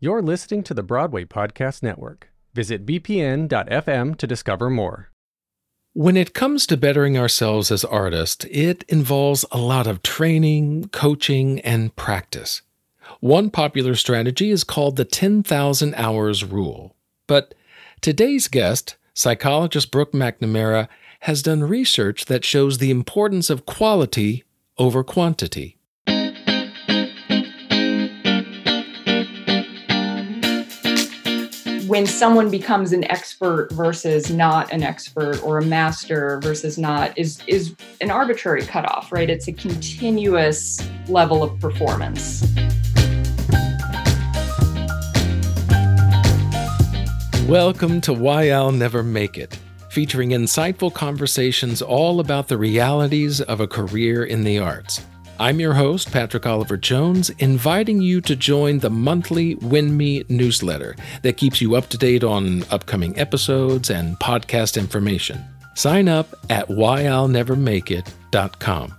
You're listening to the Broadway Podcast Network. Visit bpn.fm to discover more. When it comes to bettering ourselves as artists, it involves a lot of training, coaching, and practice. One popular strategy is called the 10,000 hours rule. But today's guest, psychologist Brooke Macnamara, has done research that shows the importance of quality over quantity. When someone becomes an expert versus not an expert or a master versus not is is an arbitrary cutoff right? It's a continuous level of performance. Welcome to why i'll never make it featuring insightful conversations all about the realities of a career in the arts I'm your host, Patrick Oliver Jones, inviting you to join the monthly WINMI newsletter that keeps you up to date on upcoming episodes and podcast information. Sign up at whyillnevermakeit.com.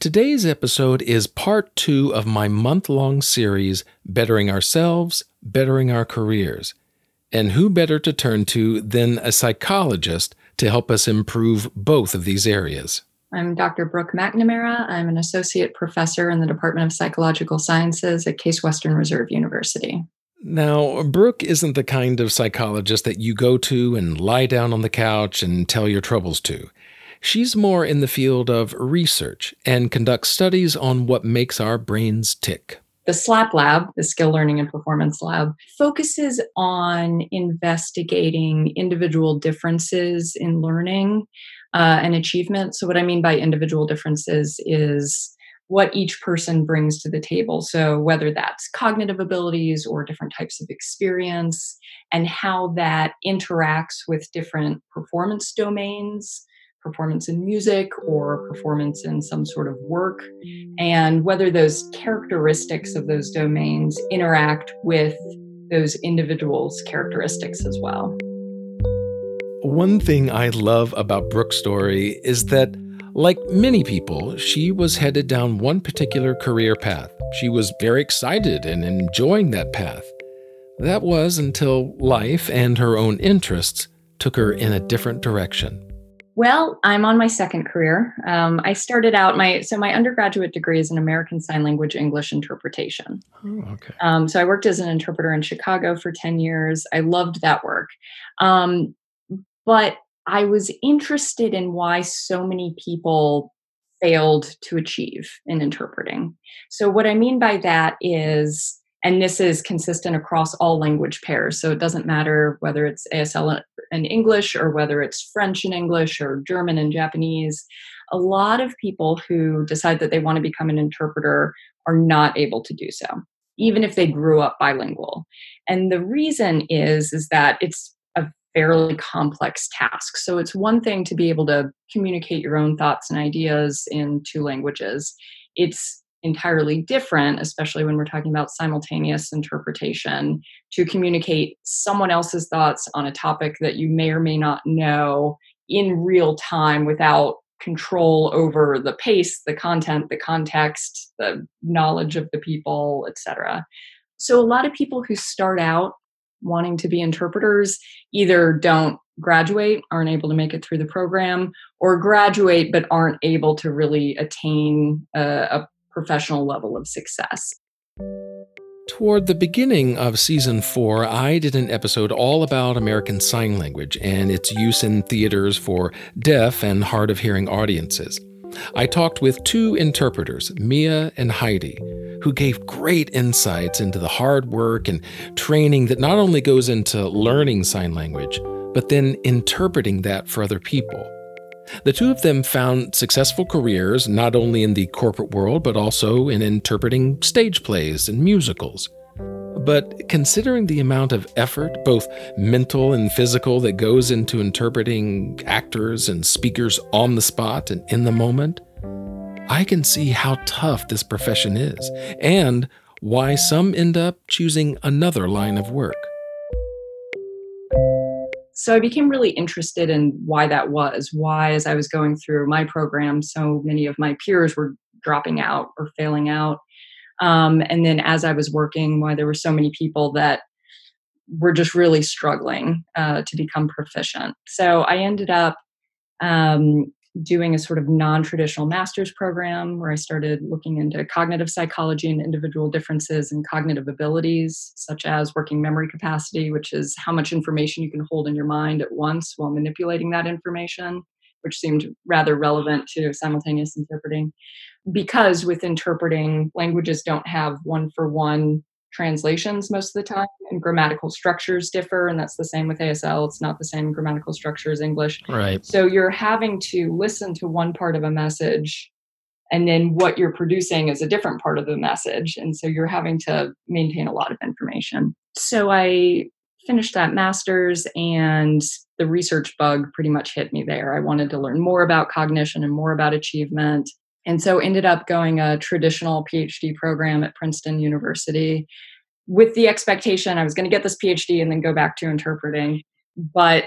Today's episode is part two of my month long series, Bettering Ourselves, Bettering Our Careers. And who better to turn to than a psychologist to help us improve both of these areas? I'm Dr. Brooke Macnamara. I'm an associate professor in the Department of Psychological Sciences at Case Western Reserve University. Now, Brooke isn't the kind of psychologist that you go to and lie down on the couch and tell your troubles to. She's more in the field of research and conducts studies on what makes our brains tick. The SLAP lab, the Skill Learning and Performance Lab, focuses on investigating individual differences in learning uh, and achievement. So, what I mean by individual differences is what each person brings to the table. So, whether that's cognitive abilities or different types of experience, and how that interacts with different performance domains, performance in music or performance in some sort of work, and whether those characteristics of those domains interact with those individuals' characteristics as well. One thing I love about Brooke's story is that, like many people, she was headed down one particular career path. She was very excited and enjoying that path. That was until life and her own interests took her in a different direction. Well, I'm on my second career. Um, I started out my so my undergraduate degree is in American Sign Language English interpretation. Oh, okay. Um, so I worked as an interpreter in Chicago for ten years. I loved that work. Um, but I was interested in why so many people failed to achieve in interpreting. So, what I mean by that is, and this is consistent across all language pairs, so it doesn't matter whether it's ASL and English or whether it's French and English or German and Japanese. A lot of people who decide that they want to become an interpreter are not able to do so even if they grew up bilingual and the reason is is that it's fairly complex task. So it's one thing to be able to communicate your own thoughts and ideas in two languages. It's entirely different, especially when we're talking about simultaneous interpretation, to communicate someone else's thoughts on a topic that you may or may not know in real time without control over the pace, the content, the context, the knowledge of the people, etc. So a lot of people who start out wanting to be interpreters either don't graduate, aren't able to make it through the program, or graduate but aren't able to really attain a, a professional level of success. Toward the beginning of season four, I did an episode all about American Sign Language and its use in theaters for deaf and hard of hearing audiences. I talked with two interpreters, Mia and Heidi, who gave great insights into the hard work and training that not only goes into learning sign language, but then interpreting that for other people. The two of them found successful careers not only in the corporate world, but also in interpreting stage plays and musicals. But considering the amount of effort, both mental and physical, that goes into interpreting actors and speakers on the spot and in the moment, I can see how tough this profession is and why some end up choosing another line of work. So I became really interested in why that was. Why, as I was going through my program, so many of my peers were dropping out or failing out. Um, and then as I was working, why there were so many people that were just really struggling uh, to become proficient. So I ended up um, doing a sort of non traditional master's program where I started looking into cognitive psychology and individual differences in cognitive abilities, such as working memory capacity, which is how much information you can hold in your mind at once while manipulating that information, which seemed rather relevant to simultaneous interpreting. Because with interpreting, languages don't have one for one translations most of the time and grammatical structures differ and that's the same with asl it's not the same grammatical structure as english. Right. So you're having to listen to one part of a message and then what you're producing is a different part of the message and so you're having to maintain a lot of information. So i finished that master's and the research bug pretty much hit me there. I wanted to learn more about cognition and more about achievement and so ended up going a traditional phd program at princeton university with the expectation i was going to get this phd and then go back to interpreting. But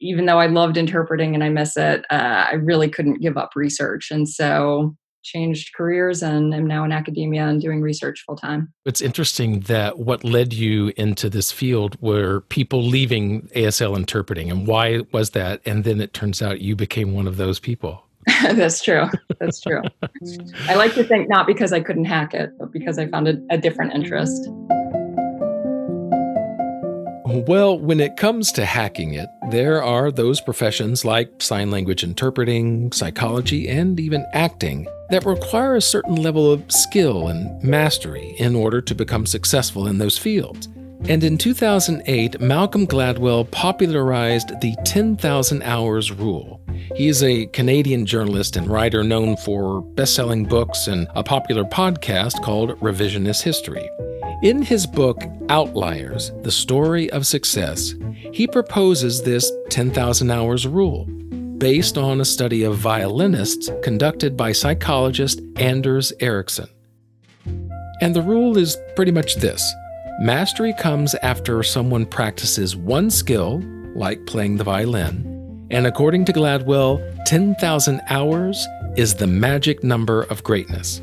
even though i loved interpreting and i miss it uh, i really couldn't give up research and so changed careers and am now in academia and doing research full time. It's interesting that what led you into this field were people leaving ASL interpreting. And why was that? And then it turns out you became one of those people. That's true. That's true. I like to think not because I couldn't hack it, but because I found a, a different interest. Well, when it comes to hacking it, there are those professions like sign language interpreting, psychology, and even acting that require a certain level of skill and mastery in order to become successful in those fields. And in 2008, Malcolm Gladwell popularized the 10,000 hours rule. He is a Canadian journalist and writer known for best selling books and a popular podcast called Revisionist History. In his book, Outliers The Story of Success, he proposes this 10,000 hours rule based on a study of violinists conducted by psychologist Anders Ericsson. And the rule is pretty much this mastery comes after someone practices one skill, like playing the violin, and according to Gladwell, 10,000 hours is the magic number of greatness.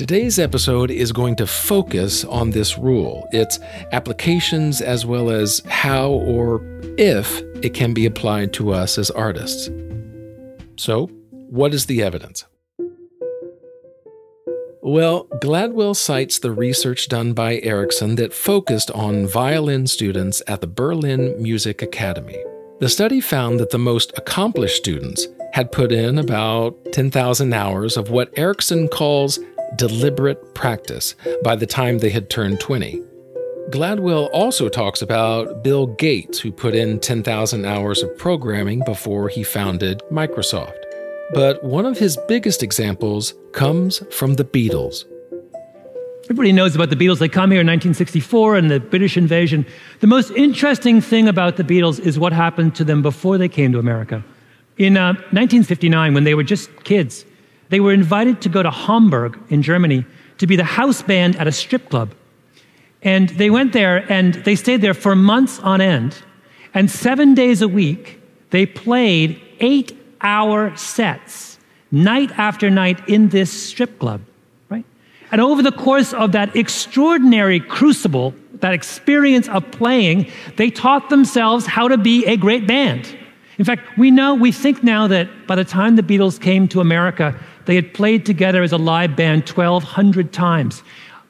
Today's episode is going to focus on this rule, its applications, as well as how or if it can be applied to us as artists. So, what is the evidence? Well, Gladwell cites the research done by Ericsson that focused on violin students at the Berlin Music Academy. The study found that the most accomplished students had put in about 10,000 hours of what Ericsson calls deliberate practice by the time they had turned 20. Gladwell also talks about Bill Gates, who put in 10,000 hours of programming before he founded Microsoft. But one of his biggest examples comes from the Beatles. Everybody knows about the Beatles. They come here in 1964 and the British invasion. The most interesting thing about the Beatles is what happened to them before they came to America. In uh, 1959, when they were just kids, they were invited to go to Hamburg in Germany to be the house band at a strip club. And they went there and they stayed there for months on end. And seven days a week, they played eight hour sets, night after night, in this strip club. Right? And over the course of that extraordinary crucible, that experience of playing, they taught themselves how to be a great band. In fact, we know, we think now that by the time the Beatles came to America, they had played together as a live band 1,200 times.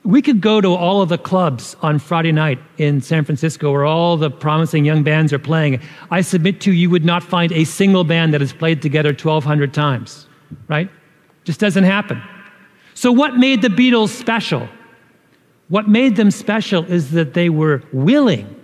We could go to all of the clubs on Friday night in San Francisco where all the promising young bands are playing. I submit to you, you would not find a single band that has played together 1,200 times, right? Just doesn't happen. So, what made the Beatles special? What made them special is that they were willing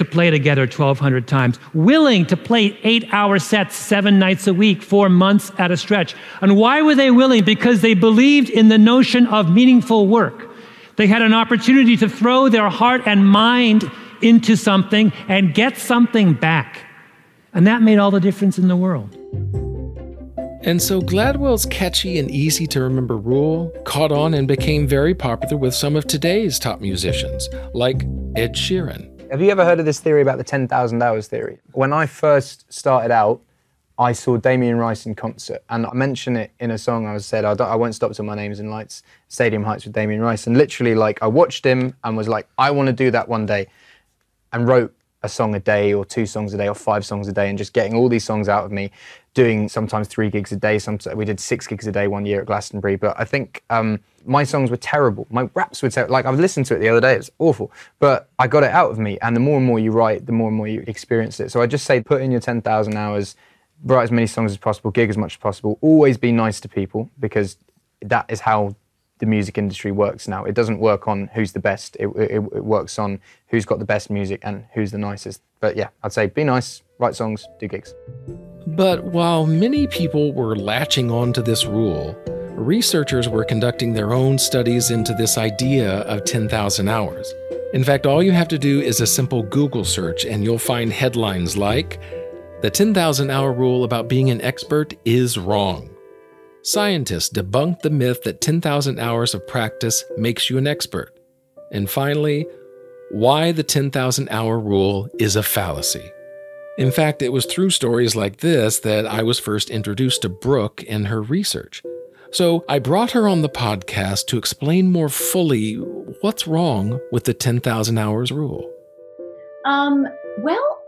to play together 1,200 times, willing to play eight hour sets seven nights a week four months at a stretch. And why were they willing? Because they believed in the notion of meaningful work. They had an opportunity to throw their heart and mind into something and get something back. And that made all the difference in the world. And so Gladwell's catchy and easy to remember rule caught on and became very popular with some of today's top musicians, like Ed Sheeran. Have you ever heard of this theory about the 10,000 hours theory? When I first started out, I saw Damien Rice in concert, and I mentioned it in a song. I was said, I, I won't stop till my name's in lights, Stadium Heights with Damien Rice. And literally, like, I watched him and was like, I want to do that one day, and wrote a song a day, or two songs a day, or five songs a day, and just getting all these songs out of me, doing sometimes three gigs a day. Sometimes we did six gigs a day one year at Glastonbury. But I think um, my songs were terrible. My raps were terrible. Like, I've listened to it the other day, It's awful. But I got it out of me. And the more and more you write, the more and more you experience it. So I just say, put in your 10,000 hours write as many songs as possible, gig as much as possible. Always be nice to people because that is how the music industry works now. It doesn't work on who's the best. It, it, it, works on who's got the best music and who's the nicest. But yeah, I'd say be nice, write songs, do gigs. But while many people were latching on to this rule, researchers were conducting their own studies into this idea of 10,000 hours. In fact, all you have to do is a simple Google search, and you'll find headlines like the 10,000 hour rule about being an expert is wrong. Scientists debunk the myth that 10,000 hours of practice makes you an expert. And finally, why the 10,000 hour rule is a fallacy. In fact, it was through stories like this that I was first introduced to Brooke and her research. So I brought her on the podcast to explain more fully what's wrong with the 10,000 hours rule. Um, well,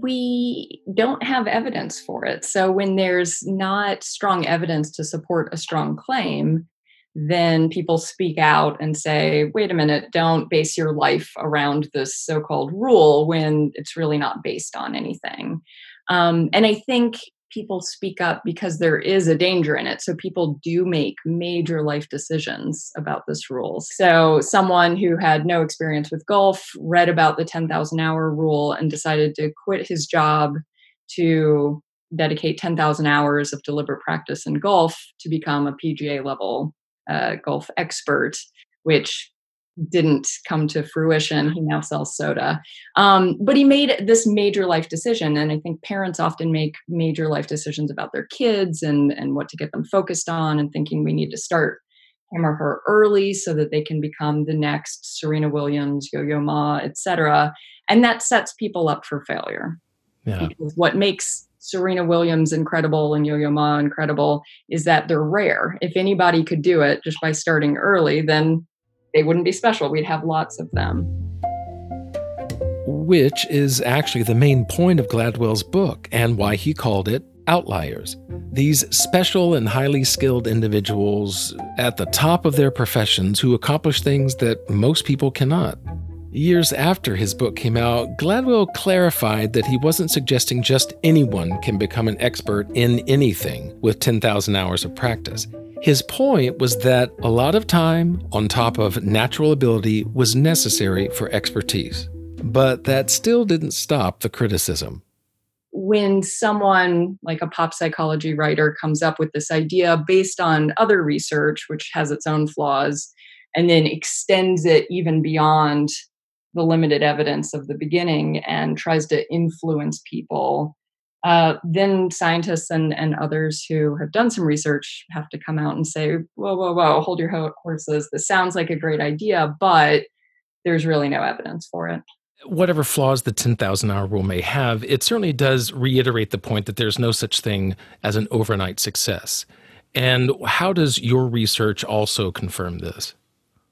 we don't have evidence for it. So when there's not strong evidence to support a strong claim, then people speak out and say, wait a minute, don't base your life around this so called rule when it's really not based on anything. Um, and I think people speak up because there is a danger in it. So people do make major life decisions about this rule. So someone who had no experience with golf read about the 10,000 hour rule and decided to quit his job to dedicate 10,000 hours of deliberate practice in golf to become a PGA level uh, golf expert, which didn't come to fruition. He now sells soda. Um, but he made this major life decision. And I think parents often make major life decisions about their kids and, and what to get them focused on and thinking we need to start him or her early so that they can become the next Serena Williams, Yo Yo Ma, etc. And that sets people up for failure. Yeah. What makes Serena Williams incredible and Yo Yo Ma incredible is that they're rare. If anybody could do it just by starting early, then they wouldn't be special. We'd have lots of them. Which is actually the main point of Gladwell's book and why he called it Outliers. These special and highly skilled individuals at the top of their professions who accomplish things that most people cannot. Years after his book came out, Gladwell clarified that he wasn't suggesting just anyone can become an expert in anything with 10,000 hours of practice. His point was that a lot of time on top of natural ability was necessary for expertise, but that still didn't stop the criticism. When someone like a pop psychology writer comes up with this idea based on other research, which has its own flaws, and then extends it even beyond the limited evidence of the beginning and tries to influence people uh, then scientists and, and others who have done some research have to come out and say, whoa, whoa, whoa, hold your horses. This sounds like a great idea, but there's really no evidence for it. Whatever flaws the 10,000 hour rule may have, it certainly does reiterate the point that there's no such thing as an overnight success. And how does your research also confirm this?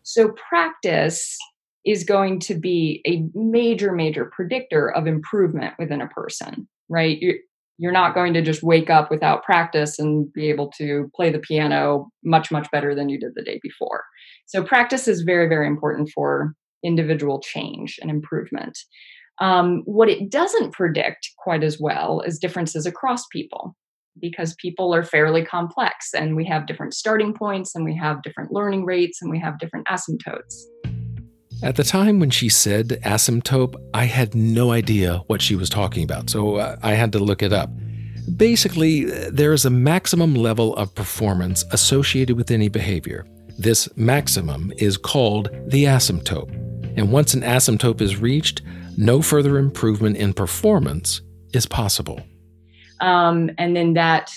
So, practice is going to be a major, major predictor of improvement within a person right? You're, you're not going to just wake up without practice and be able to play the piano much, much better than you did the day before. So, practice is very, very important for individual change and improvement. Um, what it doesn't predict quite as well is differences across people because people are fairly complex and we have different starting points and we have different learning rates and we have different asymptotes. At the time when she said asymptote, I had no idea what she was talking about, so uh, I had to look it up. Basically, there is a maximum level of performance associated with any behavior. This maximum is called the asymptote. And once an asymptote is reached, no further improvement in performance is possible. Um, and then that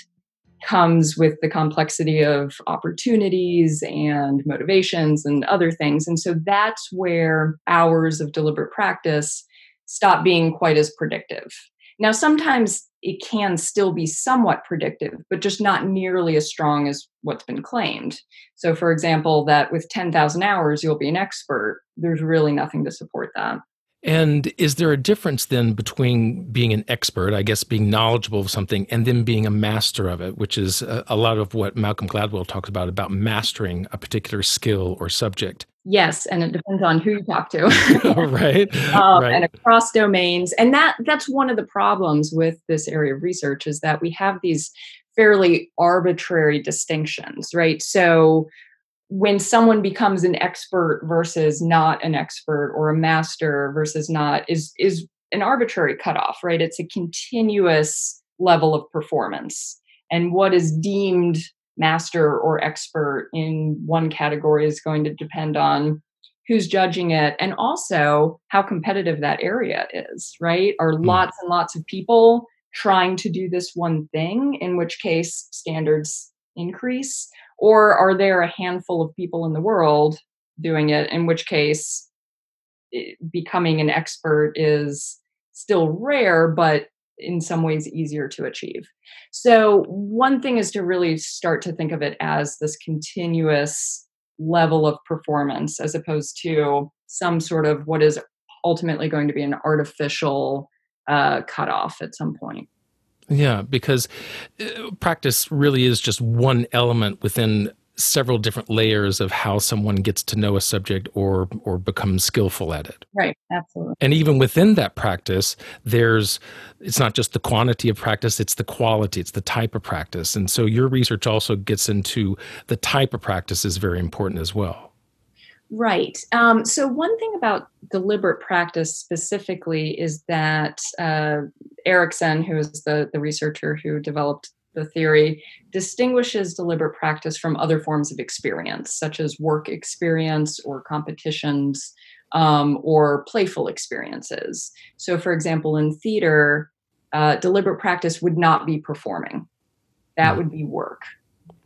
comes with the complexity of opportunities and motivations and other things. And so that's where hours of deliberate practice stop being quite as predictive. Now, sometimes it can still be somewhat predictive, but just not nearly as strong as what's been claimed. So, for example, that with 10,000 hours, you'll be an expert, there's really nothing to support that. And is there a difference then between being an expert, I guess being knowledgeable of something, and then being a master of it, which is a, a, lot of what Malcolm Gladwell talks about, about mastering a particular skill or subject? Yes, and it depends on who you talk to. right. Um, right. And across domains. And that that's one of the problems with this area of research is that we have these fairly arbitrary distinctions, right? So when someone becomes an expert versus not an expert or a master versus not is is an arbitrary cutoff right? It's a continuous level of performance. And what is deemed master or expert in one category is going to depend on who's judging it and also how competitive that area is right? Are mm. lots and lots of people trying to do this one thing in which case standards increase or are there a handful of people in the world doing it, in which case becoming an expert is still rare, but in some ways easier to achieve. So, one thing is to really start to think of it as this continuous level of performance as opposed to some sort of what is ultimately going to be an artificial uh, cutoff at some point. Yeah, because uh, practice really is just one element within several different layers of how someone gets to know a subject or or becomes skillful at it. Right, absolutely. And even within that practice, there's it's not just the quantity of practice, it's the quality, it's the type of practice. And so your research also gets into the type of practice is very important as well. Right. Um, so, one thing about deliberate practice specifically is that uh, Ericsson, who is the, the researcher who developed the theory, distinguishes deliberate practice from other forms of experience, such as work experience or competitions um, or playful experiences. So, for example, in theater, uh, deliberate practice would not be performing, that hmm. would be work.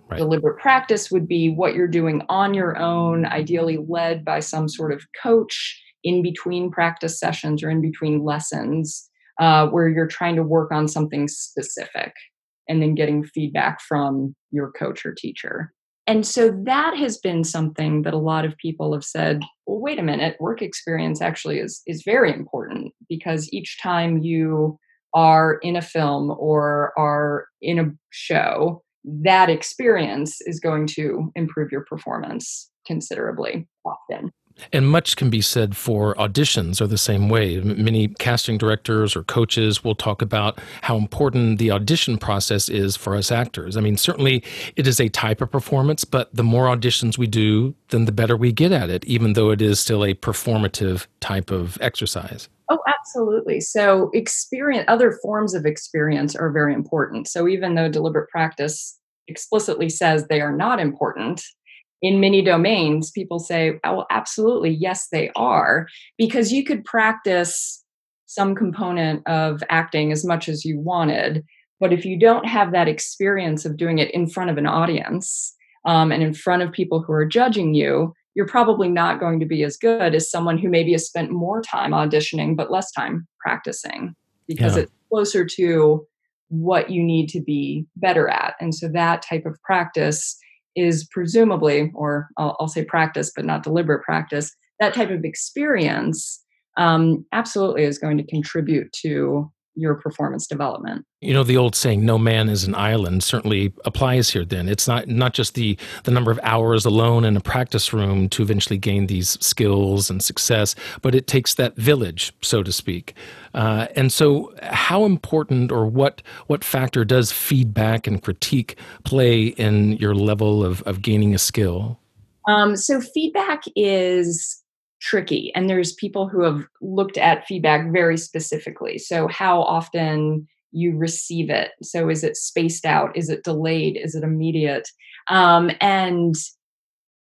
Right. Deliberate practice would be what you're doing on your own, ideally led by some sort of coach in between practice sessions or in between lessons, uh, where you're trying to work on something specific and then getting feedback from your coach or teacher. And so that has been something that a lot of people have said, well, wait a minute, work experience actually is, is very important because each time you are in a film or are in a show, that experience is going to improve your performance considerably often. And much can be said for auditions are the same way. Many casting directors or coaches will talk about how important the audition process is for us actors. I mean, certainly it is a type of performance, but the more auditions we do, then the better we get at it, even though it is still a performative type of exercise. Oh, absolutely. So, experience, other forms of experience are very important. So, even though deliberate practice explicitly says they are not important, in many domains, people say, oh, absolutely, yes, they are, because you could practice some component of acting as much as you wanted. But if you don't have that experience of doing it in front of an audience um, and in front of people who are judging you, you're probably not going to be as good as someone who maybe has spent more time auditioning but less time practicing because yeah. it's closer to what you need to be better at. And so that type of practice is presumably, or I'll, I'll say practice, but not deliberate practice, that type of experience um, absolutely is going to contribute to your performance development. You know, the old saying, no man is an island, certainly applies here then. It's not, not just the, the number of hours alone in a practice room to eventually gain these skills and success, but it takes that village, so to speak. Uh, and so, how important or what, what factor does feedback and critique play in your level of, of gaining a skill? Um, so, feedback is tricky and there's people who have looked at feedback very specifically. So how often you receive it. So is it spaced out? Is it delayed? Is it immediate? Um, and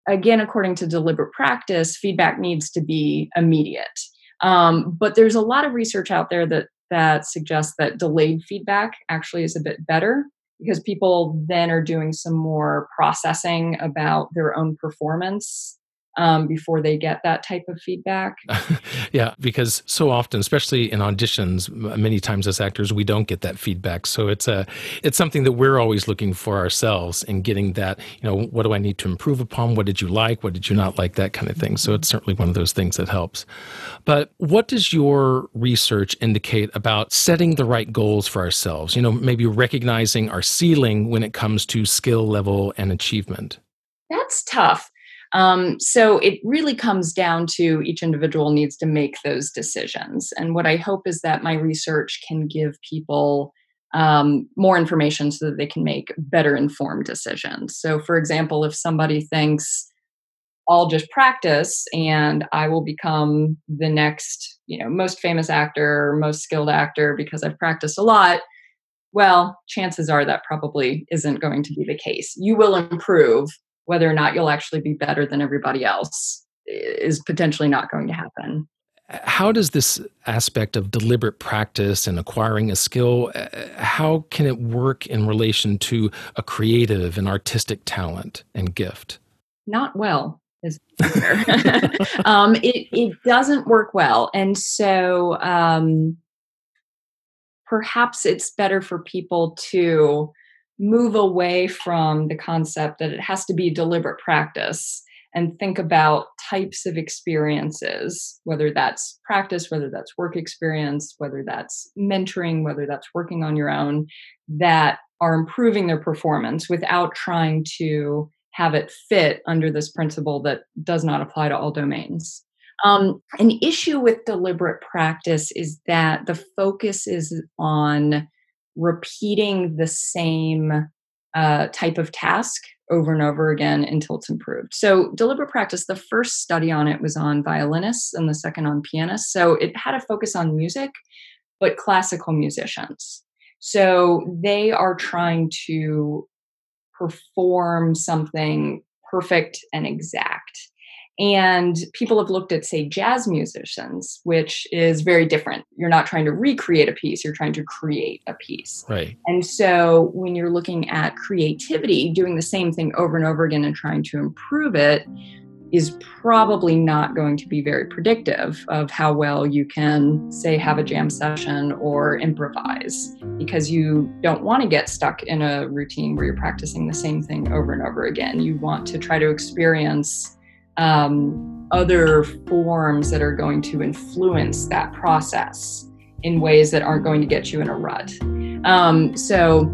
again according to deliberate practice feedback needs to be immediate. Um, but there's a lot of research out there that that suggests that delayed feedback actually is a bit better because people then are doing some more processing about their own performance um, before they get that type of feedback. yeah, because so often, especially in auditions, many times as actors, we don't get that feedback. So it's a it's something that we're always looking for ourselves and getting that. You know, what do I need to improve upon? What did you like? What did you not like? That kind of thing. So it's certainly one of those things that helps. But what does your research indicate about setting the right goals for ourselves? You know, maybe recognizing our ceiling when it comes to skill level and achievement. That's tough. Um, so it really comes down to each individual needs to make those decisions. And what I hope is that my research can give people um, more information so that they can make better informed decisions. So, for example, if somebody thinks, I'll just practice and I will become the next, you know, most famous actor, most skilled actor because I've practiced a lot. Well, chances are that probably isn't going to be the case. You will improve, whether or not you'll actually be better than everybody else is potentially not going to happen. How does this aspect of deliberate practice and acquiring a skill, uh, how can it work in relation to a creative and artistic talent and gift? Not well is um, it, it doesn't work well. And so um, perhaps it's better for people to move away from the concept that it has to be deliberate practice and think about types of experiences, whether that's practice, whether that's work experience, whether that's mentoring, whether that's working on your own, that are improving their performance without trying to have it fit under this principle that does not apply to all domains. Um, an issue with deliberate practice is that the focus is on repeating the same uh, type of task over and over again until it's improved. So, deliberate practice, the first study on it was on violinists and the second on pianists. So, it had a focus on music, but classical musicians. So, they are trying to perform something perfect and exact. And people have looked at, say, jazz musicians, which is very different. You're not trying to recreate a piece, you're trying to create a piece. Right. And so when you're looking at creativity, doing the same thing over and over again and trying to improve it is probably not going to be very predictive of how well you can, say, have a jam session or improvise because you don't want to get stuck in a routine where you're practicing the same thing over and over again. You want to try to experience um, other forms that are going to influence that process in ways that aren't going to get you in a rut. Um, so,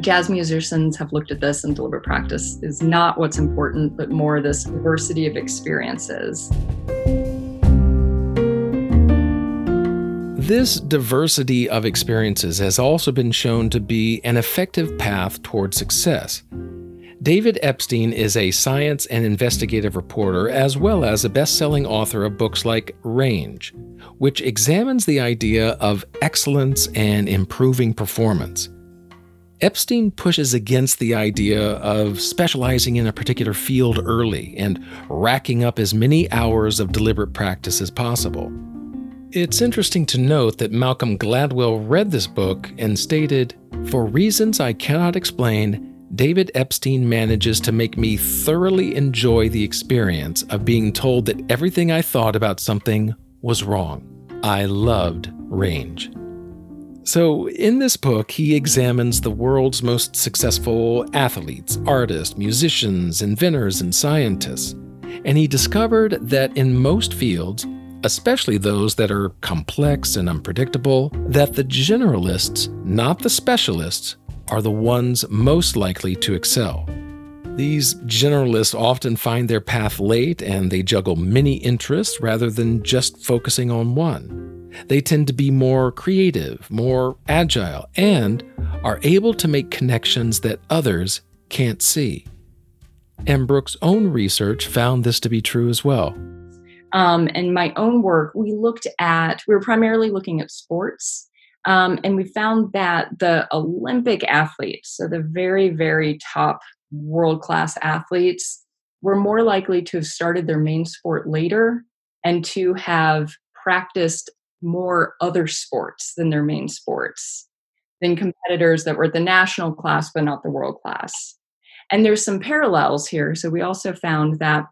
jazz musicians have looked at this, and deliberate practice is not what's important, but more this diversity of experiences. This diversity of experiences has also been shown to be an effective path toward success. David Epstein is a science and investigative reporter, as well as a best selling author of books like Range, which examines the idea of excellence and improving performance. Epstein pushes against the idea of specializing in a particular field early and racking up as many hours of deliberate practice as possible. It's interesting to note that Malcolm Gladwell read this book and stated, For reasons I cannot explain, David Epstein manages to make me thoroughly enjoy the experience of being told that everything I thought about something was wrong. I loved Range. So, in this book, he examines the world's most successful athletes, artists, musicians, inventors, and scientists. And he discovered that in most fields, especially those that are complex and unpredictable, that the generalists, not the specialists, are the ones most likely to excel. These generalists often find their path late and they juggle many interests rather than just focusing on one. They tend to be more creative, more agile, and are able to make connections that others can't see. And Brooke's own research found this to be true as well. Um, in my own work, we looked at, we were primarily looking at sports um, and we found that the Olympic athletes, so the very, very top world class athletes, were more likely to have started their main sport later and to have practiced more other sports than their main sports than competitors that were the national class but not the world class. And there's some parallels here. So we also found that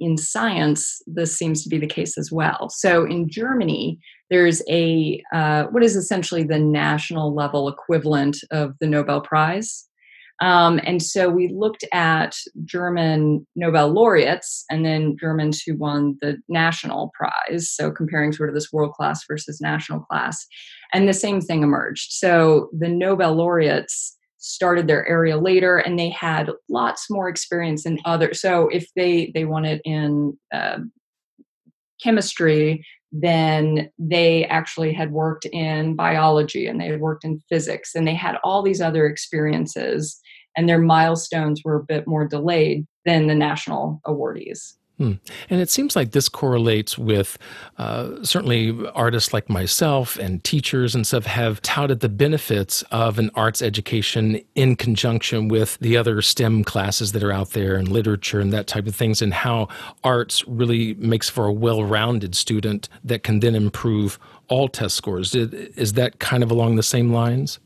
in science, this seems to be the case as well. So in Germany, there's a uh, what is essentially the national level equivalent of the Nobel Prize. Um, and so we looked at German Nobel laureates and then Germans who won the national prize. So comparing sort of this world class versus national class. And the same thing emerged. So the Nobel laureates started their area later and they had lots more experience than others so if they they wanted in uh, chemistry then they actually had worked in biology and they had worked in physics and they had all these other experiences and their milestones were a bit more delayed than the national awardees Hmm. And it seems like this correlates with uh, certainly artists like myself and teachers and stuff have touted the benefits of an arts education in conjunction with the other STEM classes that are out there and literature and that type of things, and how arts really makes for a well rounded student that can then improve all test scores. Is that kind of along the same lines?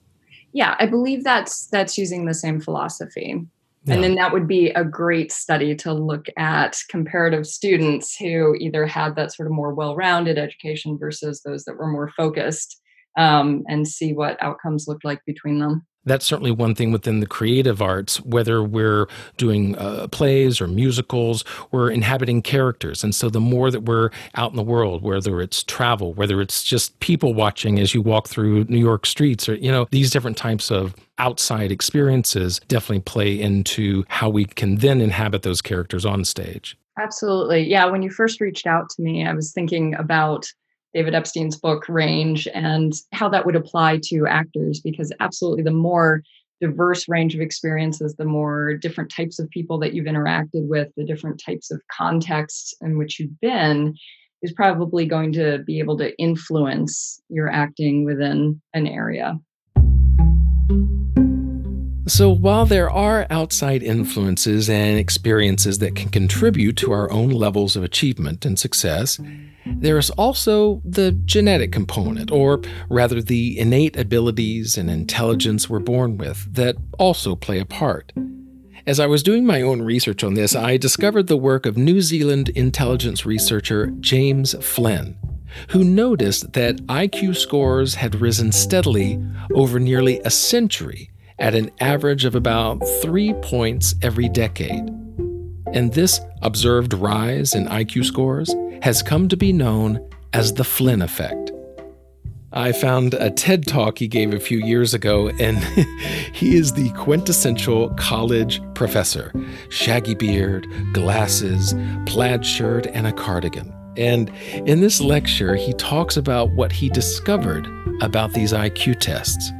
Yeah, I believe that's that's using the same philosophy. Yeah. And then that would be a great study to look at comparative students who either had that sort of more well rounded education versus those that were more focused um, and see what outcomes looked like between them that's certainly one thing within the creative arts, whether we're doing uh, plays or musicals, we're inhabiting characters. And so the more that we're out in the world, whether it's travel, whether it's just people watching as you walk through New York streets, or, you know, these different types of outside experiences definitely play into how we can then inhabit those characters on stage. Absolutely. Yeah. When you first reached out to me, I was thinking about David Epstein's book Range and how that would apply to actors because absolutely the more diverse range of experiences, the more different types of people that you've interacted with, the different types of contexts in which you've been is probably going to be able to influence your acting within an area. So, while there are outside influences and experiences that can contribute to our own levels of achievement and success, there is also the genetic component, or rather the innate abilities and intelligence we're born with, that also play a part. As I was doing my own research on this, I discovered the work of New Zealand intelligence researcher James Flynn, who noticed that IQ scores had risen steadily over nearly a century at an average of about three points every decade. And this observed rise in IQ scores has come to be known as the Flynn effect. I found a TED talk he gave a few years ago, and he is the quintessential college professor shaggy beard, glasses, plaid shirt, and a cardigan. And in this lecture, he talks about what he discovered about these IQ tests.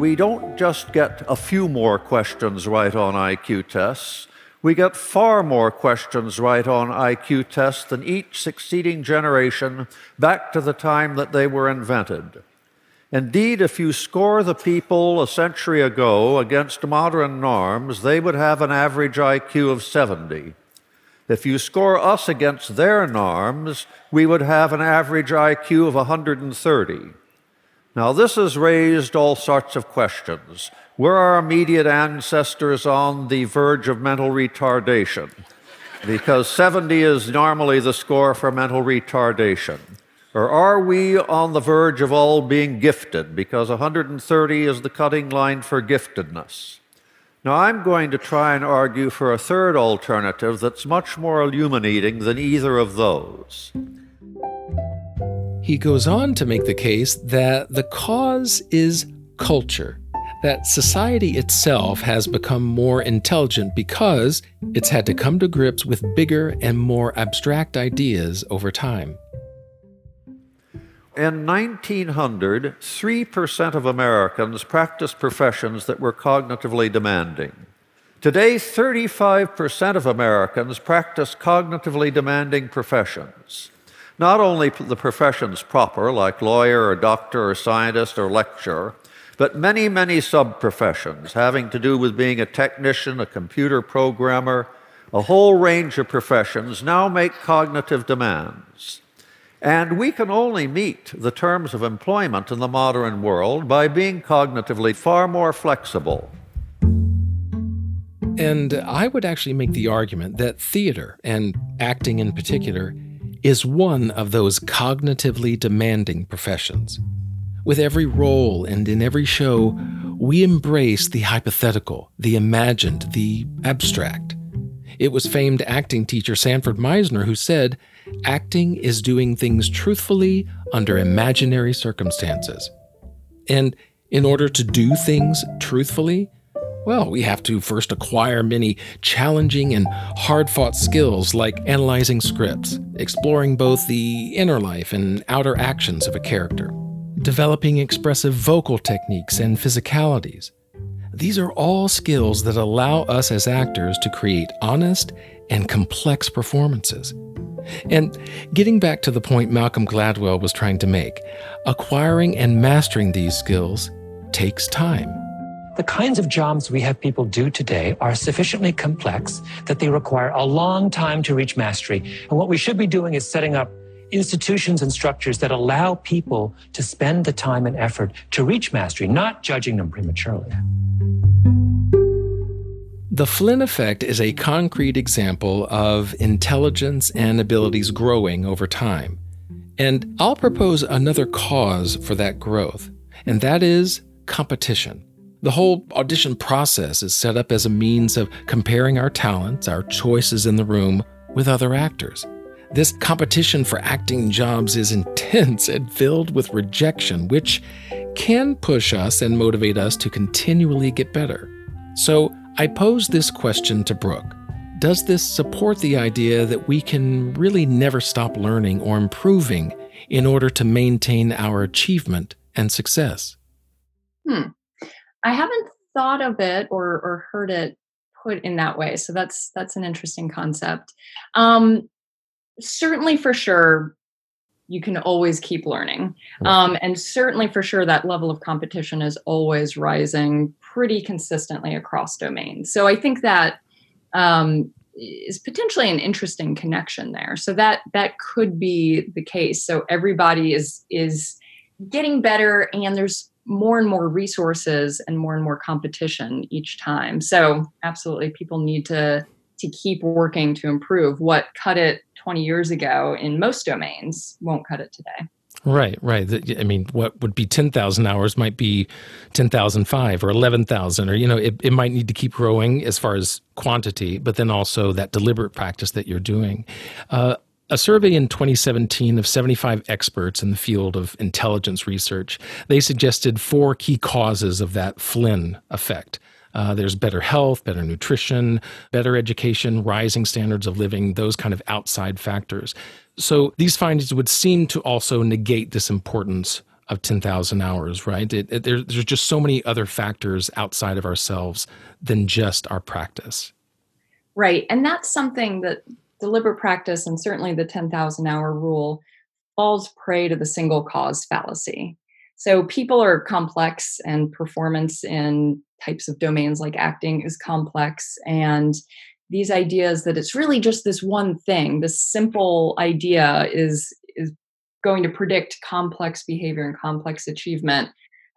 We don't just get a few more questions right on IQ tests. We get far more questions right on IQ tests than each succeeding generation back to the time that they were invented. Indeed, if you score the people a century ago against modern norms, they would have an average IQ of 70. If you score us against their norms, we would have an average IQ of 130. Now, this has raised all sorts of questions. Were our immediate ancestors on the verge of mental retardation? Because 70 is normally the score for mental retardation. Or are we on the verge of all being gifted? Because 130 is the cutting line for giftedness. Now, I'm going to try and argue for a third alternative that's much more illuminating than either of those. He goes on to make the case that the cause is culture that society itself has become more intelligent because it's had to come to grips with bigger and more abstract ideas over time. In 1900, 3% of Americans practiced professions that were cognitively demanding. Today, 35% of Americans practice cognitively demanding professions. Not only the professions proper, like lawyer or doctor or scientist or lecturer, but many, many sub professions having to do with being a technician, a computer programmer, a whole range of professions now make cognitive demands. And we can only meet the terms of employment in the modern world by being cognitively far more flexible. And I would actually make the argument that theater, and acting in particular, is one of those cognitively demanding professions. With every role and in every show, we embrace the hypothetical, the imagined, the abstract. It was famed acting teacher Sanford Meisner who said, Acting is doing things truthfully under imaginary circumstances. And in order to do things truthfully, well, we have to first acquire many challenging and hard fought skills like analyzing scripts, exploring both the inner life and outer actions of a character, developing expressive vocal techniques and physicalities. These are all skills that allow us as actors to create honest and complex performances. And getting back to the point Malcolm Gladwell was trying to make, acquiring and mastering these skills takes time. The kinds of jobs we have people do today are sufficiently complex that they require a long time to reach mastery. And what we should be doing is setting up institutions and structures that allow people to spend the time and effort to reach mastery, not judging them prematurely. The Flynn effect is a concrete example of intelligence and abilities growing over time. And I'll propose another cause for that growth, and that is competition. The whole audition process is set up as a means of comparing our talents, our choices in the room, with other actors. This competition for acting jobs is intense and filled with rejection, which can push us and motivate us to continually get better. So, I pose this question to Brooke Does this support the idea that we can really never stop learning or improving in order to maintain our achievement and success? Hmm. I haven't thought of it or or heard it put in that way. So that's that's an interesting concept. Um, certainly, for sure, you can always keep learning, um, and certainly for sure that level of competition is always rising pretty consistently across domains. So I think that um, is potentially an interesting connection there. So that that could be the case. So everybody is is getting better, and there's more and more resources and more and more competition each time. So absolutely people need to to keep working to improve. What cut it 20 years ago in most domains won't cut it today. Right, right. I mean, what would be 10,000 hours might be 10,005 or 11,000, or, you know, it, it might need to keep growing as far as quantity, but then also that deliberate practice that you're doing. Uh, a survey in 2017 of 75 experts in the field of intelligence research, they suggested four key causes of that Flynn effect. Uh, there's better health, better nutrition, better education, rising standards of living, those kind of outside factors. So these findings would seem to also negate this importance of 10,000 hours, right? It, it, there, there's just so many other factors outside of ourselves than just our practice. Right. And that's something that deliberate practice and certainly the 10,000 hour rule falls prey to the single cause fallacy. So people are complex and performance in types of domains like acting is complex and these ideas that it's really just this one thing, this simple idea is is going to predict complex behavior and complex achievement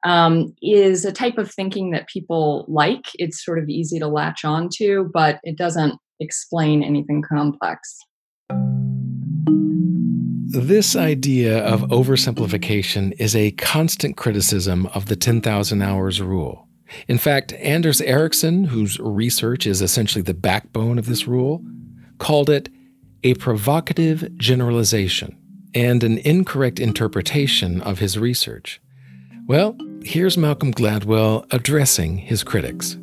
um, is a type of thinking that people like. It's sort of easy to latch onto, but it doesn't explain anything complex. This idea of oversimplification is a constant criticism of the 10,000 hours rule. In fact, Anders Ericsson, whose research is essentially the backbone of this rule, called it a provocative generalization and an incorrect interpretation of his research. Well, here's Malcolm Gladwell addressing his critics.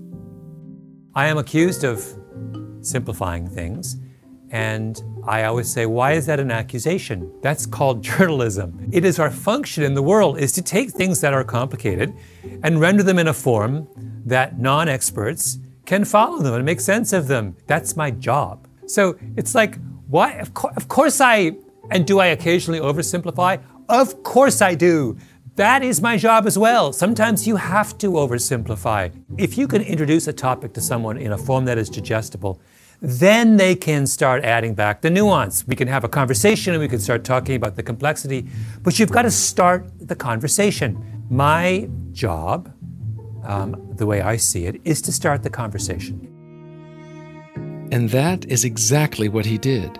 I am accused of simplifying things. And I always say, why is that an accusation? That's called journalism. It is our function in the world is to take things that are complicated and render them in a form that non-experts can follow them and make sense of them. That's my job. So it's like, why? Of, co- of course I, and do I occasionally oversimplify? Of course I do. That is my job as well. Sometimes you have to oversimplify. If you can introduce a topic to someone in a form that is digestible, then they can start adding back the nuance. We can have a conversation and we can start talking about the complexity, but you've got to start the conversation. My job, um, the way I see it, is to start the conversation. And that is exactly what he did.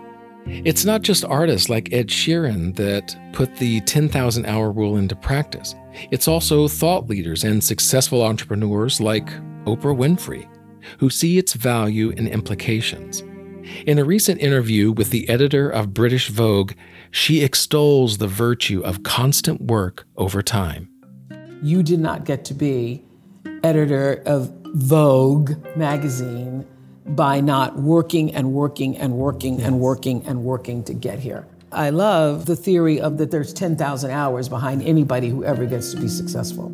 It's not just artists like Ed Sheeran that put the 10,000 hour rule into practice. It's also thought leaders and successful entrepreneurs like Oprah Winfrey, who see its value and implications. In a recent interview with the editor of British Vogue, she extols the virtue of constant work over time. You did not get to be editor of Vogue magazine by not working and working and working yes. and working and working to get here. I love the theory of that there's 10,000 hours behind anybody who ever gets to be successful.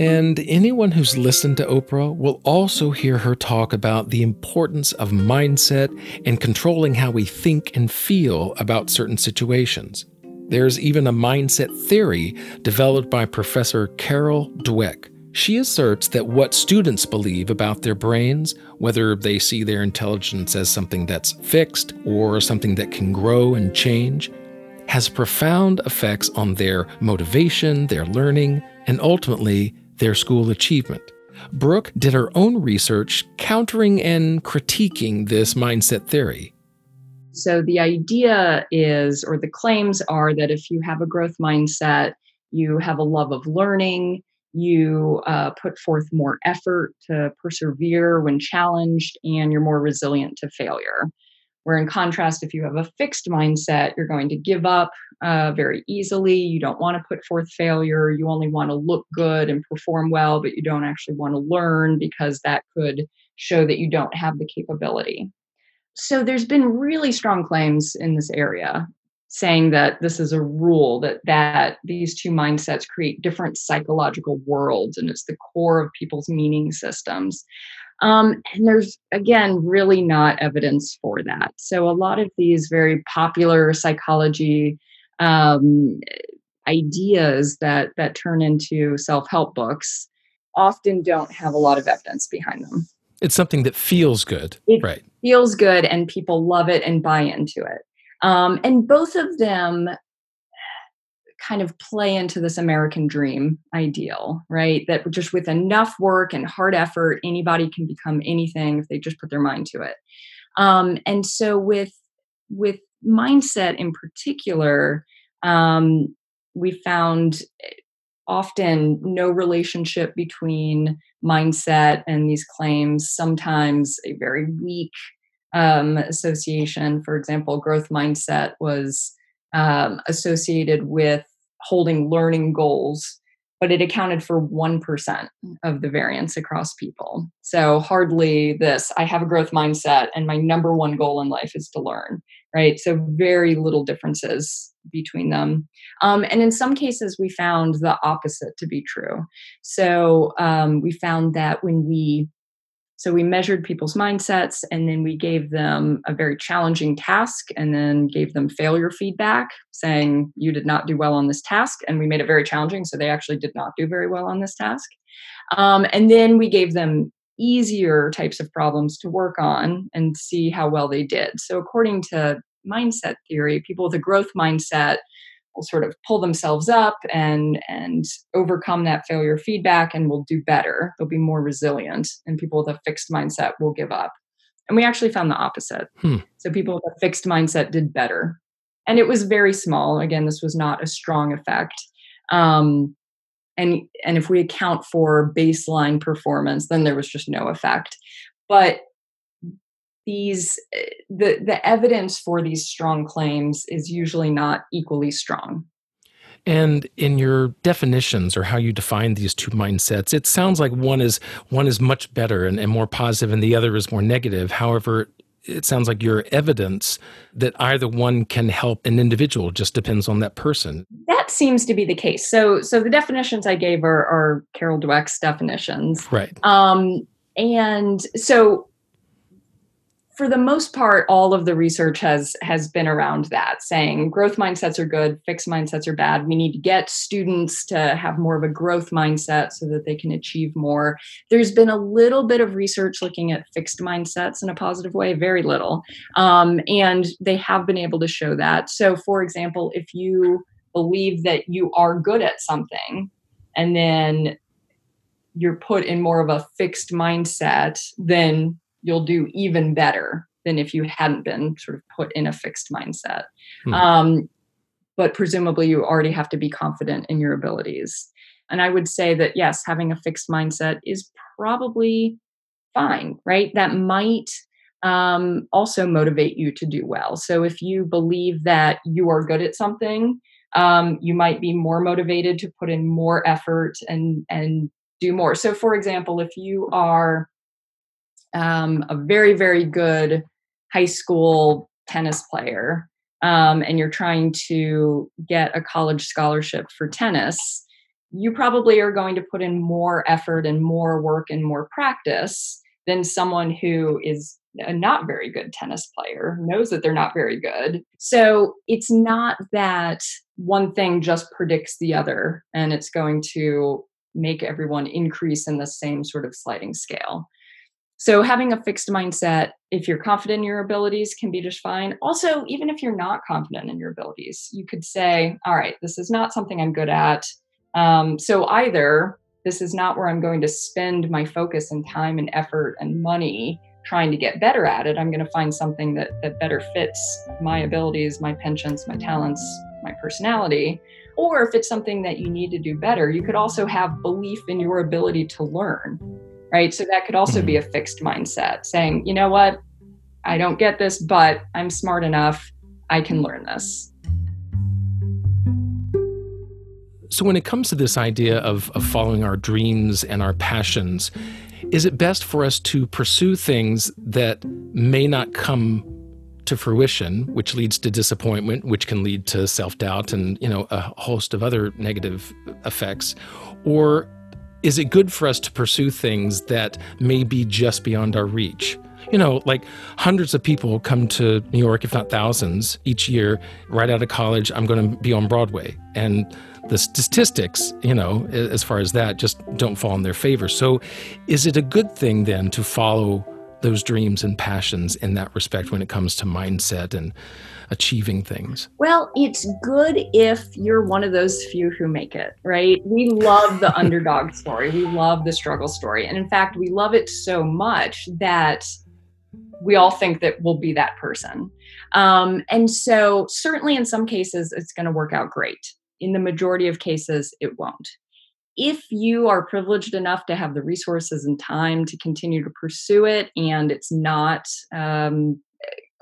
And anyone who's listened to Oprah will also hear her talk about the importance of mindset and controlling how we think and feel about certain situations. There's even a mindset theory developed by Professor Carol Dweck. She asserts that what students believe about their brains, whether they see their intelligence as something that's fixed or something that can grow and change, has profound effects on their motivation, their learning, and ultimately their school achievement. Brooke did her own research countering and critiquing this mindset theory. So, the idea is, or the claims are, that if you have a growth mindset, you have a love of learning, you uh, put forth more effort to persevere when challenged, and you're more resilient to failure. Where, in contrast, if you have a fixed mindset, you're going to give up uh, very easily. You don't want to put forth failure. You only want to look good and perform well, but you don't actually want to learn because that could show that you don't have the capability. So, there's been really strong claims in this area saying that this is a rule that that these two mindsets create different psychological worlds and it's the core of people's meaning systems um, and there's, again, really not evidence for that. So a lot of these very popular psychology um, ideas that, that turn into self help books often don't have a lot of evidence behind them. It's something that feels good, it right? Feels good, and people love it and buy into it. Um, and both of them kind of play into this American dream ideal, right? That just with enough work and hard effort, anybody can become anything if they just put their mind to it. Um, and so with with mindset in particular, um, we found eh, often no relationship between mindset and these claims. Sometimes a very weak um, association. For example, growth mindset was um, associated with holding learning goals, but it accounted for 1% of the variance across people. So, hardly this I have a growth mindset, and my number one goal in life is to learn, right? So, very little differences between them. Um, and in some cases, we found the opposite to be true. So, um, we found that when we so we measured people's mindsets and then we gave them a very challenging task and then gave them failure feedback saying, you did not do well on this task. And we made it very challenging. So they actually did not do very well on this task. Um, and then we gave them easier types of problems to work on and see how well they did. So according to mindset theory, people with a growth mindset will sort of pull themselves up and and overcome that failure feedback and will do better. They'll be more resilient and people with a fixed mindset will give up. And we actually found the opposite. Hmm. so people with a fixed mindset did better. And it was very small. Again this was not a strong effect. Um, and and if we account for baseline performance then there was just no effect. But these eh, the the evidence for these strong claims is usually not equally strong. And in your definitions or how you define these two mindsets it sounds like one is one is much better and, and more positive and the other is more negative. However it sounds like your evidence that either one can help an individual just depends on that person. That seems to be the case. So so the definitions i gave are, are carol dweck's definitions. Right. Um and so for the most part all of the research has has been around that saying growth mindsets are good fixed mindsets are bad. We need to get students to have more of a growth mindset so that they can achieve more. There's been a little bit of research looking at fixed mindsets in a positive way very little um, and they have been able to show that. So for example if you believe that you are good at something and then you're put in more of a fixed mindset then you'll do even better than if you hadn't been sort of put in a fixed mindset. Hmm. Um, but presumably, you already have to be confident in your abilities. And I would say that, yes, having a fixed mindset is probably fine, right? That might um, also motivate you to do well. So if you believe that you are good at something, um, you might be more motivated to put in more effort and and do more. So, for example, if you are um, a very very good high school tennis player um, and you're trying to get a college scholarship for tennis, you probably are going to put in more effort and more work and more practice than someone who is a not very good tennis player knows that they're not very good. So it's not that one thing just predicts the other and it's going to make everyone increase in the same sort of sliding scale so having a fixed mindset if you're confident in your abilities can be just fine also even if you're not confident in your abilities you could say all right this is not something i'm good at um, so either this is not where I'm going to spend my focus and time and effort and money trying to get better at it. I'm going to find something that that better fits my abilities, my penchants, my talents, my personality. Or if it's something that you need to do better, you could also have belief in your ability to learn. Right? So that could also be mm-hmm. a fixed mindset, saying, "You know what? I don't get this, but I'm smart enough. I can learn this." So, when it comes to this idea of, of following our dreams and our passions, is it best for us to pursue things that may not come to fruition, which leads to disappointment, which can lead to self doubt and you know a host of other negative effects, or is it good for us to pursue things that may be just beyond our reach? You know, like hundreds of people come to New York, if not thousands, each year right out of college. I'm going to be on Broadway, and the statistics, you know, as far as that, just don't fall in their favor. So, is it a good thing then to follow those dreams and passions in that respect when it comes to mindset and achieving things? Well, it's good if you're one of those few who make it, right? We love the underdog story, we love the struggle story. And in fact, we love it so much that we all think that we'll be that person. Um, and so, certainly in some cases, it's going to work out great in the majority of cases, it won't. If you are privileged enough to have the resources and time to continue to pursue it and it's not um,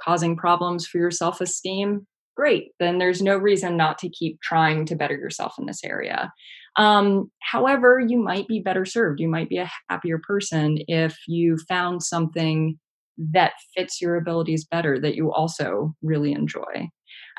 causing problems for your self esteem, great. Then there's no reason not to keep trying to better yourself in this area. Um, however, you might be better served. You might be a happier person if you found something that fits your abilities better that you also really enjoy.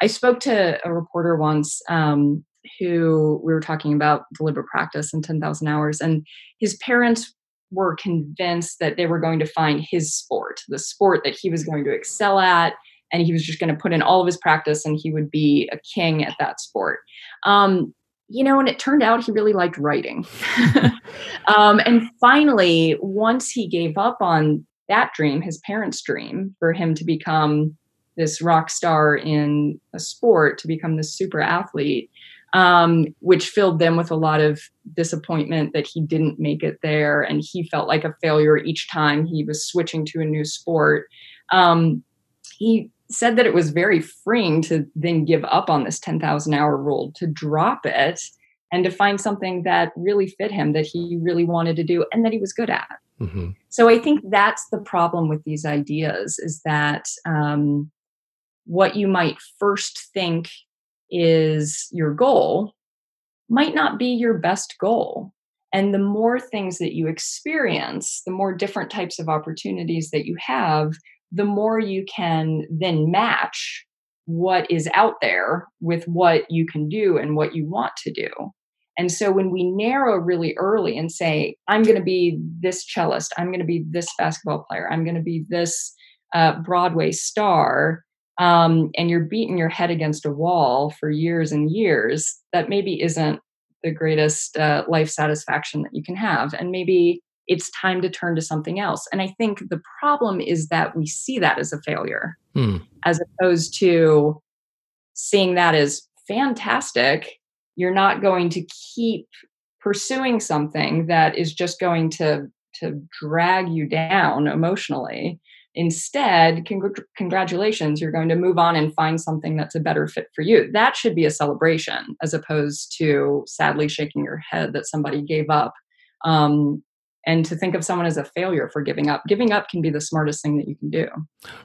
I spoke to a reporter once um, who we were talking about deliberate practice and 10,000 hours. And his parents were convinced that they were going to find his sport, the sport that he was going to excel at. And he was just going to put in all of his practice and he would be a king at that sport. Um, you know, and it turned out he really liked writing. um, and finally, once he gave up on that dream, his parents' dream, for him to become this rock star in a sport, to become this super athlete, um, which filled them with a lot of disappointment that he didn't make it there. And he felt like a failure each time he was switching to a new sport. Um, he said that it was very freeing to then give up on this 10,000 hour rule, to drop it and to find something that really fit him, that he really wanted to do, and that he was good at. Mm-hmm. So I think that's the problem with these ideas is that um, what you might first think is your goal might not be your best goal. And the more things that you experience, the more different types of opportunities that you have, the more you can then match what is out there with what you can do and what you want to do. And so when we narrow really early and say, I'm going to be this cellist, I'm going to be this basketball player, I'm going to be this uh, Broadway star, um, and you're beating your head against a wall for years and years, that maybe isn't the greatest uh, life satisfaction that you can have. And maybe it's time to turn to something else. And I think the problem is that we see that as a failure, hmm. as opposed to seeing that as fantastic. You're not going to keep pursuing something that is just going to to drag you down emotionally. Instead, congr- congratulations, you're going to move on and find something that's a better fit for you. That should be a celebration as opposed to sadly shaking your head that somebody gave up um, and to think of someone as a failure for giving up giving up can be the smartest thing that you can do.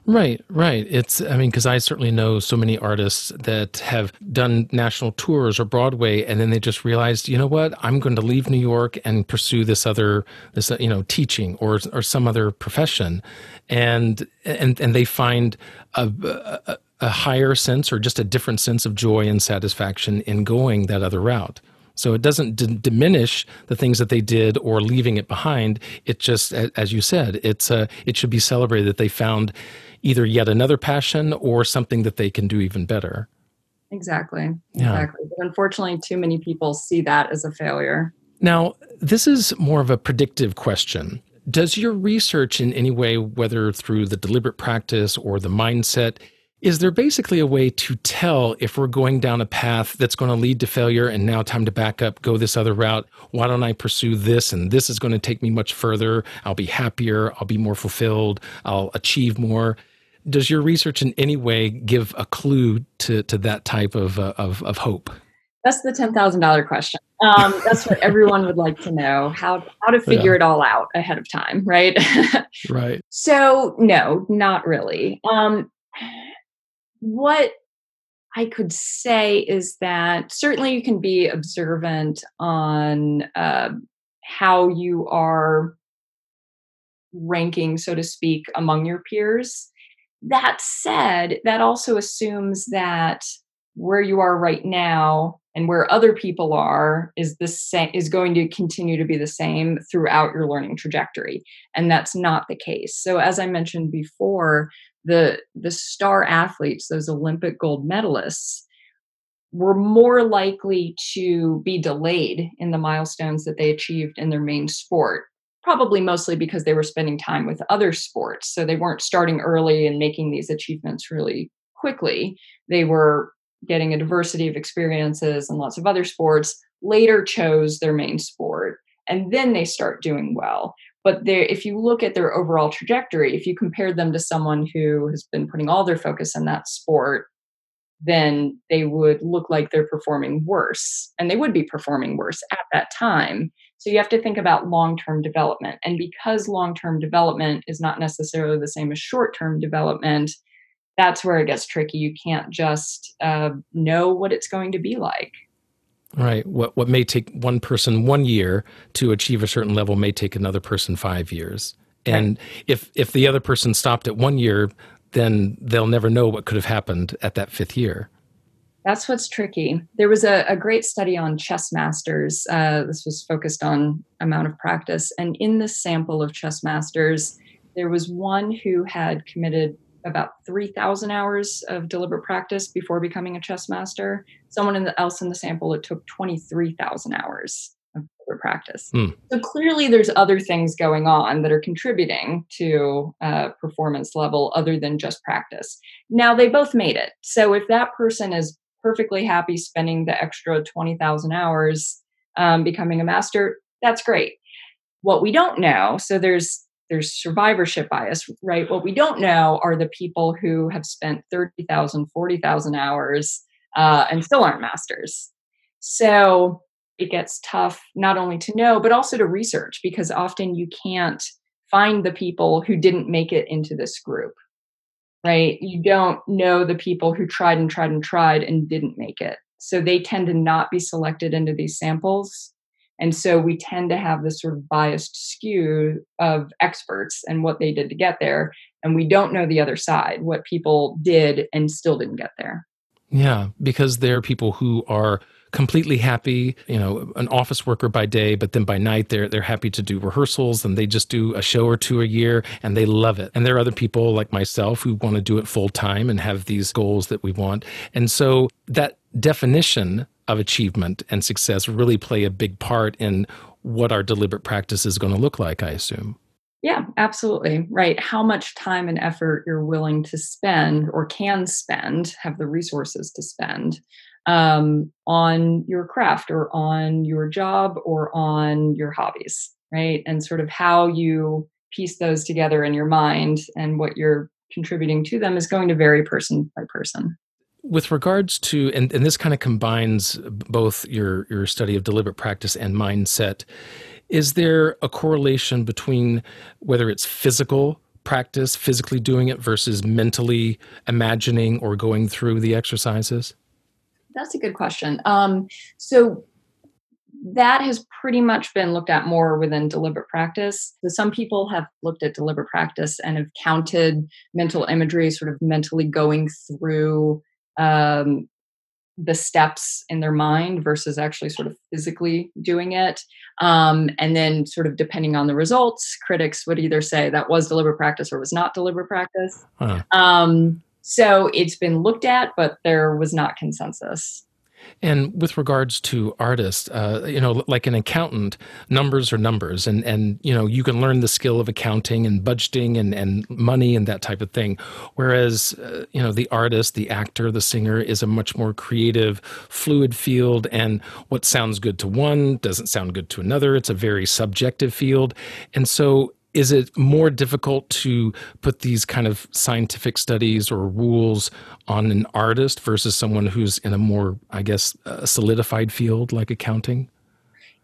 Right right. It's i mean because i certainly know so many artists that have done national tours or broadway and then they just realized you know what? I'm going to leave new york and pursue this other this you know teaching or or some other profession. And and and they find a, a, a higher sense or just a different sense of joy and satisfaction in going that other route so it doesn't d- diminish the things that they did or leaving it behind. It just, as you said, it's uh, it should be celebrated that they found either yet another passion or something that they can do even better. Exactly. Yeah. Exactly. But unfortunately, too many people see that as a failure. Now, this is more of a predictive question. Does your research in any way, whether through the deliberate practice or the mindset, is there basically a way to tell if we're going down a path that's going to lead to failure and now time to back up, go this other route? Why don't I pursue this? And this is going to take me much further. I'll be happier. I'll be more fulfilled. I'll achieve more. Does your research in any way give a clue to, to that type of, uh, of, of hope? That's the ten thousand dollar question. Um, that's what everyone would like to know how how to figure yeah. it all out ahead of time, right? right. So no, not really. Um, what I could say is that certainly you can be observant on uh, how you are ranking, so to speak, among your peers. That said, that also assumes that where you are right now and where other people are is the same is going to continue to be the same throughout your learning trajectory and that's not the case so as i mentioned before the the star athletes those olympic gold medalists were more likely to be delayed in the milestones that they achieved in their main sport probably mostly because they were spending time with other sports. So they weren't starting early and making these achievements really quickly. They were getting a diversity of experiences and lots of other sports later chose their main sport and then they start doing well but if you look at their overall trajectory if you compare them to someone who has been putting all their focus in that sport then they would look like they're performing worse and they would be performing worse at that time. So you have to think about long-term development. And because long-term development is not necessarily the same as short-term development that's where it gets tricky. You can't just uh, know what it's going to be like Right. What what may take one person one year to achieve a certain level may take another person five years. And right. if if the other person stopped at one year, then they'll never know what could have happened at that fifth year. That's what's tricky. There was a, a great study on chess masters. Uh, this was focused on amount of practice, and in this sample of chess masters, there was one who had committed about 3,000 hours of deliberate practice before becoming a chess master. Someone in the, else in the sample, it took 23,000 hours of deliberate practice. Mm. So clearly, there's other things going on that are contributing to uh, performance level other than just practice. Now, they both made it. So if that person is perfectly happy spending the extra 20,000 hours um, becoming a master, that's great. What we don't know, so there's there's survivorship bias, right? What we don't know are the people who have spent 30,000, 40,000 hours uh, and still aren't masters. So it gets tough not only to know, but also to research because often you can't find the people who didn't make it into this group, right? You don't know the people who tried and tried and tried and didn't make it. So they tend to not be selected into these samples and so we tend to have this sort of biased skew of experts and what they did to get there. And we don't know the other side, what people did and still didn't get there. Yeah, because there are people who are completely happy, you know, an office worker by day, but then by night they're they're happy to do rehearsals and they just do a show or two a year and they love it. And there are other people like myself who want to do it full time and have these goals that we want. And so that definition of achievement and success really play a big part in what our deliberate practice is going to look like, I assume. Yeah, absolutely. Right. How much time and effort you're willing to spend or can spend, have the resources to spend um, on your craft or on your job or on your hobbies. right? And sort of how you piece those together in your mind and what you're contributing to them is going to vary person by person with regards to and, and this kind of combines both your your study of deliberate practice and mindset is there a correlation between whether it's physical practice physically doing it versus mentally imagining or going through the exercises that's a good question um, so that has pretty much been looked at more within deliberate practice. So some people have looked at deliberate practice and have counted mental imagery, sort of mentally going through um, the steps in their mind versus actually sort of physically doing it. Um, and then, sort of depending on the results, critics would either say that was deliberate practice or was not deliberate practice. Huh. Um, so it's been looked at, but there was not consensus. And with regards to artists, uh, you know, like an accountant, numbers are numbers, and and you know you can learn the skill of accounting and budgeting and and money and that type of thing. Whereas, uh, you know, the artist, the actor, the singer is a much more creative, fluid field, and what sounds good to one doesn't sound good to another. It's a very subjective field, and so is it more difficult to put these kind of scientific studies or rules on an artist versus someone who's in a more, I guess, uh, solidified field like accounting?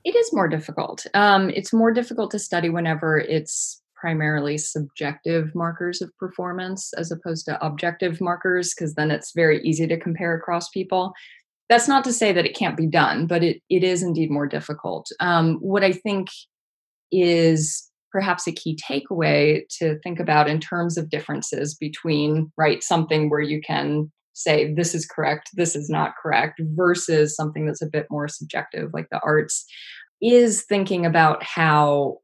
It is more difficult. Um, it's more difficult to study whenever it's primarily subjective markers of performance as opposed to objective markers, because then it's very easy to compare across people. That's not to say that it can't be done, but it, it is indeed more difficult. Um, what I think is perhaps a key takeaway to think about in terms of differences between right something where you can say this is correct this is not correct versus something that's a bit more subjective like the arts is thinking about how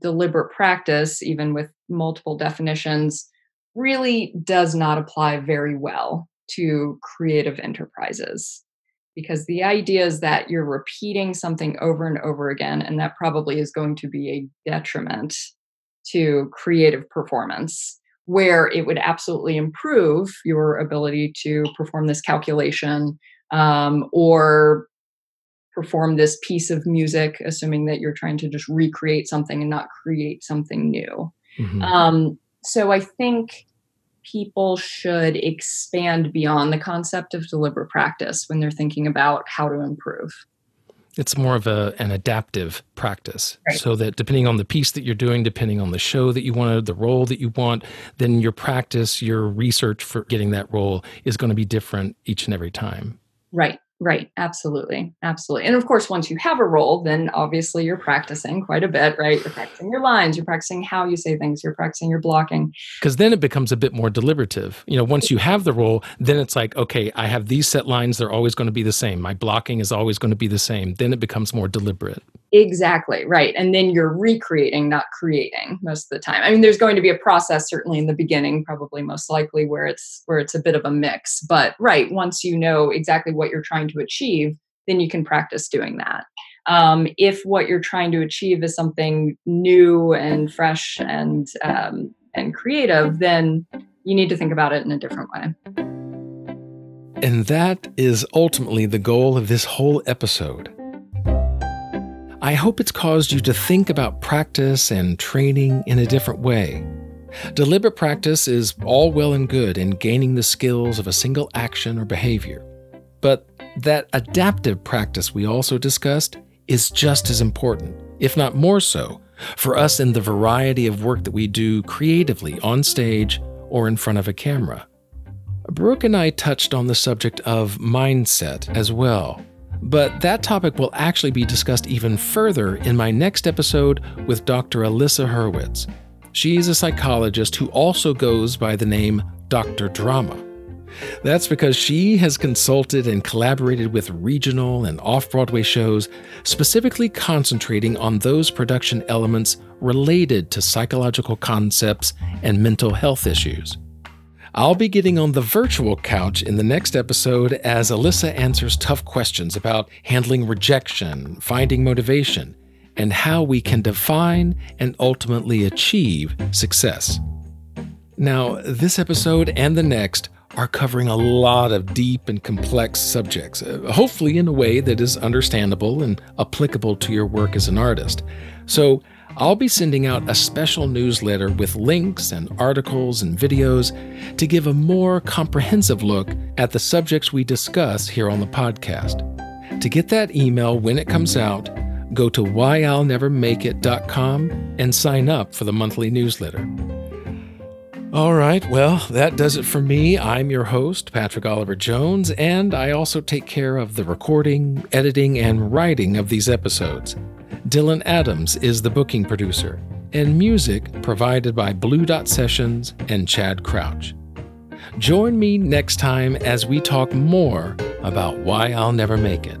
deliberate practice even with multiple definitions really does not apply very well to creative enterprises because the idea is that you're repeating something over and over again, and that probably is going to be a detriment to creative performance. Where it would absolutely improve your ability to perform this calculation um, or perform this piece of music, assuming that you're trying to just recreate something and not create something new. Mm-hmm. Um, so I think people should expand beyond the concept of deliberate practice when they're thinking about how to improve. It's more of a, an adaptive practice. Right. So that depending on the piece that you're doing, depending on the show that you want, the role that you want, then your practice, your research for getting that role is going to be different each and every time. Right. Right, absolutely. Absolutely. And of course, once you have a role, then obviously you're practicing quite a bit, right? You're practicing your lines, you're practicing how you say things, you're practicing your blocking. Because then it becomes a bit more deliberative. You know, once you have the role, then it's like, okay, I have these set lines, they're always going to be the same. My blocking is always going to be the same. Then it becomes more deliberate. Exactly, right. And then you're recreating, not creating most of the time. I mean, there's going to be a process certainly in the beginning, probably most likely where it's where it's a bit of a mix. But right, once you know exactly what you're trying to achieve, then you can practice doing that. Um, if what you're trying to achieve is something new and fresh and um, and creative, then you need to think about it in a different way. And that is ultimately the goal of this whole episode I hope it's caused you to think about practice and training in a different way. Deliberate practice is all well and good in gaining the skills of a single action or behavior. But that adaptive practice we also discussed is just as important, if not more so, for us in the variety of work that we do creatively on stage or in front of a camera. Brooke and I touched on the subject of mindset as well. But that topic will actually be discussed even further in my next episode with Dr. Alyssa Hurwitz. She's a psychologist who also goes by the name Dr. Drama. That's because she has consulted and collaborated with regional and off Broadway shows, specifically concentrating on those production elements related to psychological concepts and mental health issues. I'll be getting on the virtual couch in the next episode as Alyssa answers tough questions about handling rejection, finding motivation, and how we can define and ultimately achieve success. Now, this episode and the next are covering a lot of deep and complex subjects, uh, hopefully in a way that is understandable and applicable to your work as an artist. So, I'll be sending out a special newsletter with links and articles and videos to give a more comprehensive look at the subjects we discuss here on the podcast. To get that email when it comes out, go to whyillnevermakeit.com and sign up for the monthly newsletter. All right, well, that does it for me. I'm your host, Patrick Oliver Jones, and I also take care of the recording, editing, and writing of these episodes. Dylan Adams is the booking producer, and music provided by Blue Dot Sessions and Chad Crouch. Join me next time as we talk more about why I'll never make it.